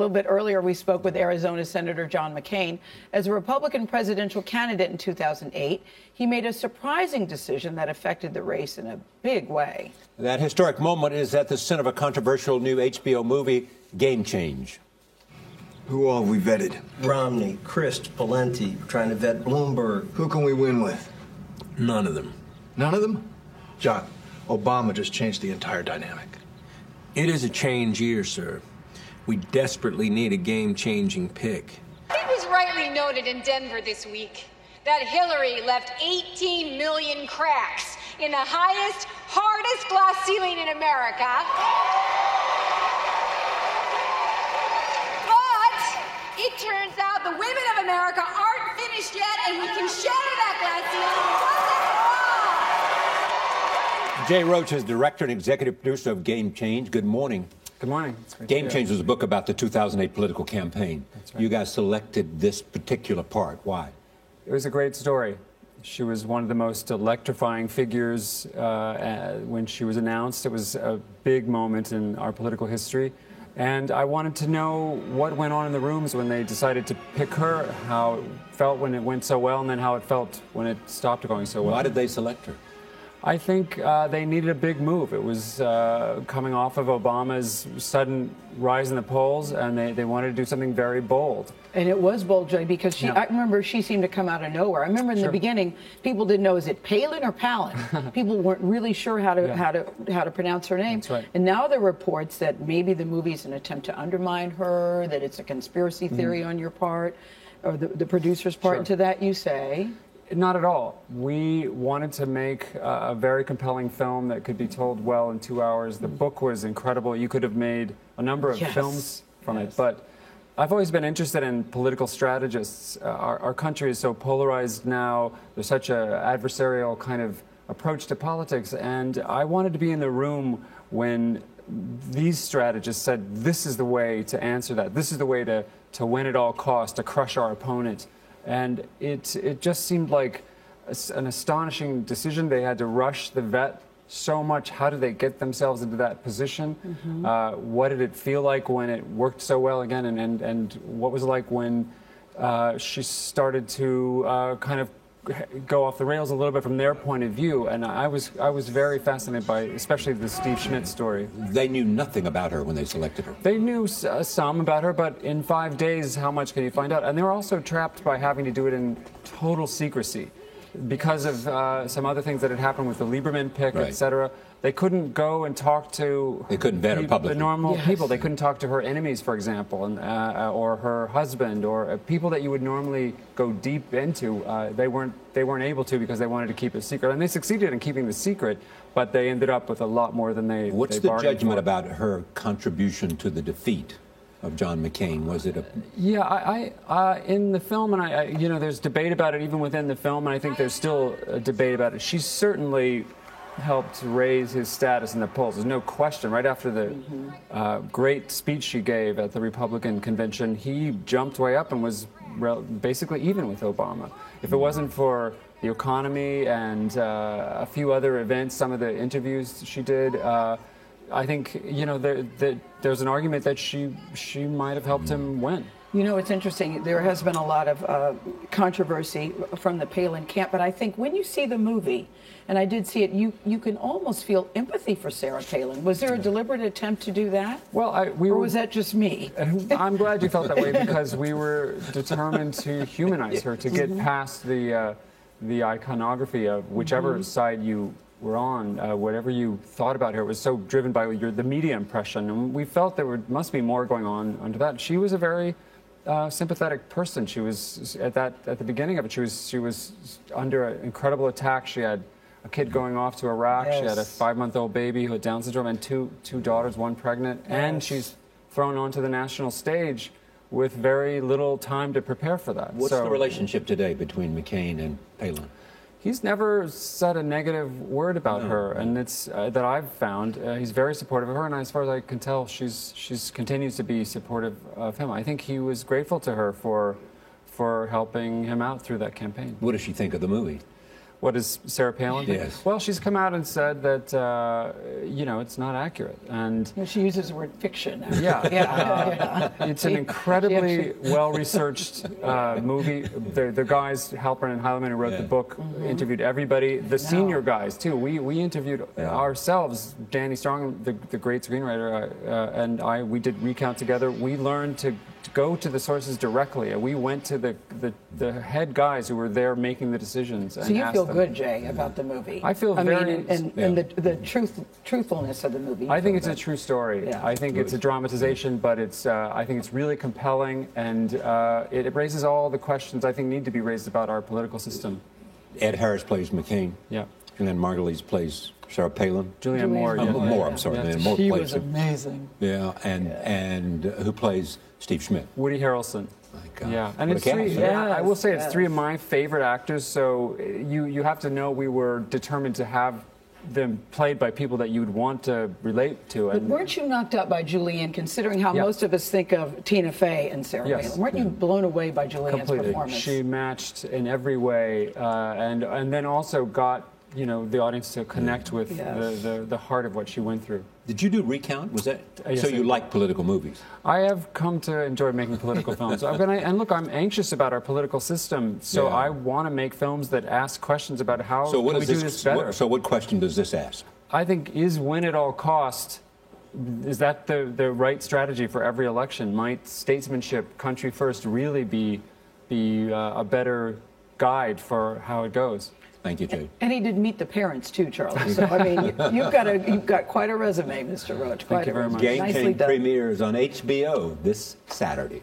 A little bit earlier, we spoke with Arizona Senator John McCain. As a Republican presidential candidate in 2008, he made a surprising decision that affected the race in a big way. That historic moment is at the center of a controversial new HBO movie, Game Change. Who all have we vetted? Romney, Crist, Pawlenty, trying to vet Bloomberg. Who can we win with? None of them. None of them? John, Obama just changed the entire dynamic. It is a change year, sir. We desperately need a game changing pick. It was rightly noted in Denver this week that Hillary left 18 million cracks in the highest, hardest glass ceiling in America. But it turns out the women of America aren't finished yet, and we can shatter that glass ceiling once and for all. Jay Roach is director and executive producer of Game Change. Good morning. Good morning. Game Change was a book about the 2008 political campaign. right. You guys selected this particular part. Why? It was a great story. She was one of the most electrifying figures uh, uh, when she was announced. It was a big moment in our political history. And I wanted to know what went on in the rooms when they decided to pick her, how it felt when it went so well, and then how it felt when it stopped going so well. Why did they select her? I think uh, they needed a big move. It was uh, coming off of Obama's sudden rise in the polls, and they, they wanted to do something very bold. And it was bold, Jay, because she, Yeah. I remember she seemed to come out of nowhere. I remember in the beginning, people didn't know, is it Palin or Palin? people weren't really sure how to, Yeah. how to, how to pronounce her name. That's right. And now there are reports that maybe the movie's an attempt to undermine her, that it's a conspiracy theory on your part, or the, the producer's part. Mm-hmm. Sure. And to that you say, Not at all. We wanted to make uh, a very compelling film that could be told well in two hours. The book was incredible. You could have made a number of Yes. films from Yes. it. But I've always been interested in political strategists. Uh, our, our country is so polarized now. There's such an adversarial kind of approach to politics. And I wanted to be in the room when these strategists said, this is the way to answer that. This is the way to, to win at all costs, to crush our opponent. And it, it just seemed like an astonishing decision. They had to rush the vet so much. How did they get themselves into that position? Uh, what did it feel like when it worked so well again? And, and, and what was it like when uh, she started to uh, kind of go off the rails a little bit from their point of view? And I was, I was very fascinated by, especially the Steve Schmidt story. They knew nothing about her when they selected her. They knew uh, some about her, but in five days, how much can you find out? And they were also trapped by having to do it in total secrecy because of uh, some other things that had happened with the Lieberman pick, Right. et cetera. They couldn't go and talk to They couldn't vet her publicly. the normal Yes. people. They couldn't talk to her enemies, for example, and, uh, or her husband, or uh, people that you would normally go deep into. Uh, they weren't they weren't able to because they wanted to keep it secret, and they succeeded in keeping the secret. But they ended up with a lot more than they. What's they the judgment for. about her contribution to the defeat of John McCain? Was it a Yeah, I, I uh, in the film, and I, I, you know, there's debate about it even within the film, and I think there's still a debate about it. She certainly helped raise his status in the polls. There's no question. Right after the uh, great speech she gave at the Republican convention, he jumped way up and was rel- basically even with Obama. If it wasn't for the economy and uh, a few other events, some of the interviews she did. I think you know there, there, there's an argument that she she might have helped him win. You know, it's interesting. There has been a lot of uh, controversy from the Palin camp, but I think when you see the movie, and I did see it, you, you can almost feel empathy for Sarah Palin. Was there a deliberate attempt to do that? Well, I, we Or were. was that just me? I'm glad you felt that way because we were determined to humanize her, to get past the uh, the iconography of whichever side you were on, uh, whatever you thought about her. It was so driven by your, the media impression, and we felt there were, must be more going on under that. She was a very uh, sympathetic person. She was at that at the beginning of it. She was she was under an incredible attack. She had a kid going off to Iraq. Yes. She had a five-month-old baby who had Down syndrome and two two daughters, one pregnant, and she's thrown onto the national stage with very little time to prepare for that. What's So the relationship today between McCain and Palin? He's never said a negative word about her, and it's uh, that I've found. Uh, he's very supportive of her, and as far as I can tell, she's she's continues to be supportive of him. I think he was grateful to her for for helping him out through that campaign. What does she think of the movie? What is Sarah Palin? think? Yes. Well, she's come out and said that uh, you know it's not accurate, and Well, She uses the word fiction. yeah, Yeah. uh, it's an incredibly well-researched uh, movie. The, the guys, Halperin and Heilemann, who wrote the book, Mm-hmm. interviewed everybody. The senior guys too. We we interviewed ourselves. Danny Strong, the, the great screenwriter, uh, uh, and I. We did recount together. We learned to, to go to the sources directly. We went to the, the the head guys who were there making the decisions. So and you asked feel them. good, Jay, about the movie? I feel I very- mean, and, and, and the, the truth, truthfulness of the movie. I think feel it's a true story. Yeah. I think it's a dramatization, but it's. Uh, I think it's really compelling, and uh, it, it raises all the questions I think need to be raised about our political system. Ed Harris plays McCain. Yeah. And then Margulies plays Sarah Palin. Julianne Julianne Moore. Uh, yeah. Moore, I'm sorry. yeah. Moore She plays was him. amazing. Yeah, and and uh, who plays Steve Schmidt? Woody Harrelson. My God. Yeah, and What it's three. cast, yeah, I will say it's Yes, three of my favorite actors. So uh, you you have to know we were determined to have them played by people that you would want to relate to. But And weren't you knocked out by Julianne, considering how Yeah. most of us think of Tina Fey and Sarah Yes. Palin? Weren't you blown away by Julianne's completely, performance? she matched in every way, uh, and and then also got you know the audience to connect with Yes. the, the the heart of what she went through. Did you do recount? Was that Uh, yes, so? You did. like political movies? I have come to enjoy making political films. But I, and look, I'm anxious about our political system, so Yeah. I want to make films that ask questions about how So what can we is do this? this better. what- so what question does this ask? I think is win at all cost. Is that the, the right strategy for every election? Might statesmanship, country first, really be be uh, a better guide for how it goes? Thank you, Jay. and he did meet the parents too, Charlie. So I mean, you've got a you've got quite a resume, Mr. Roach. Quite you very resume. much. Game Nicely King done. premieres on HBO this Saturday.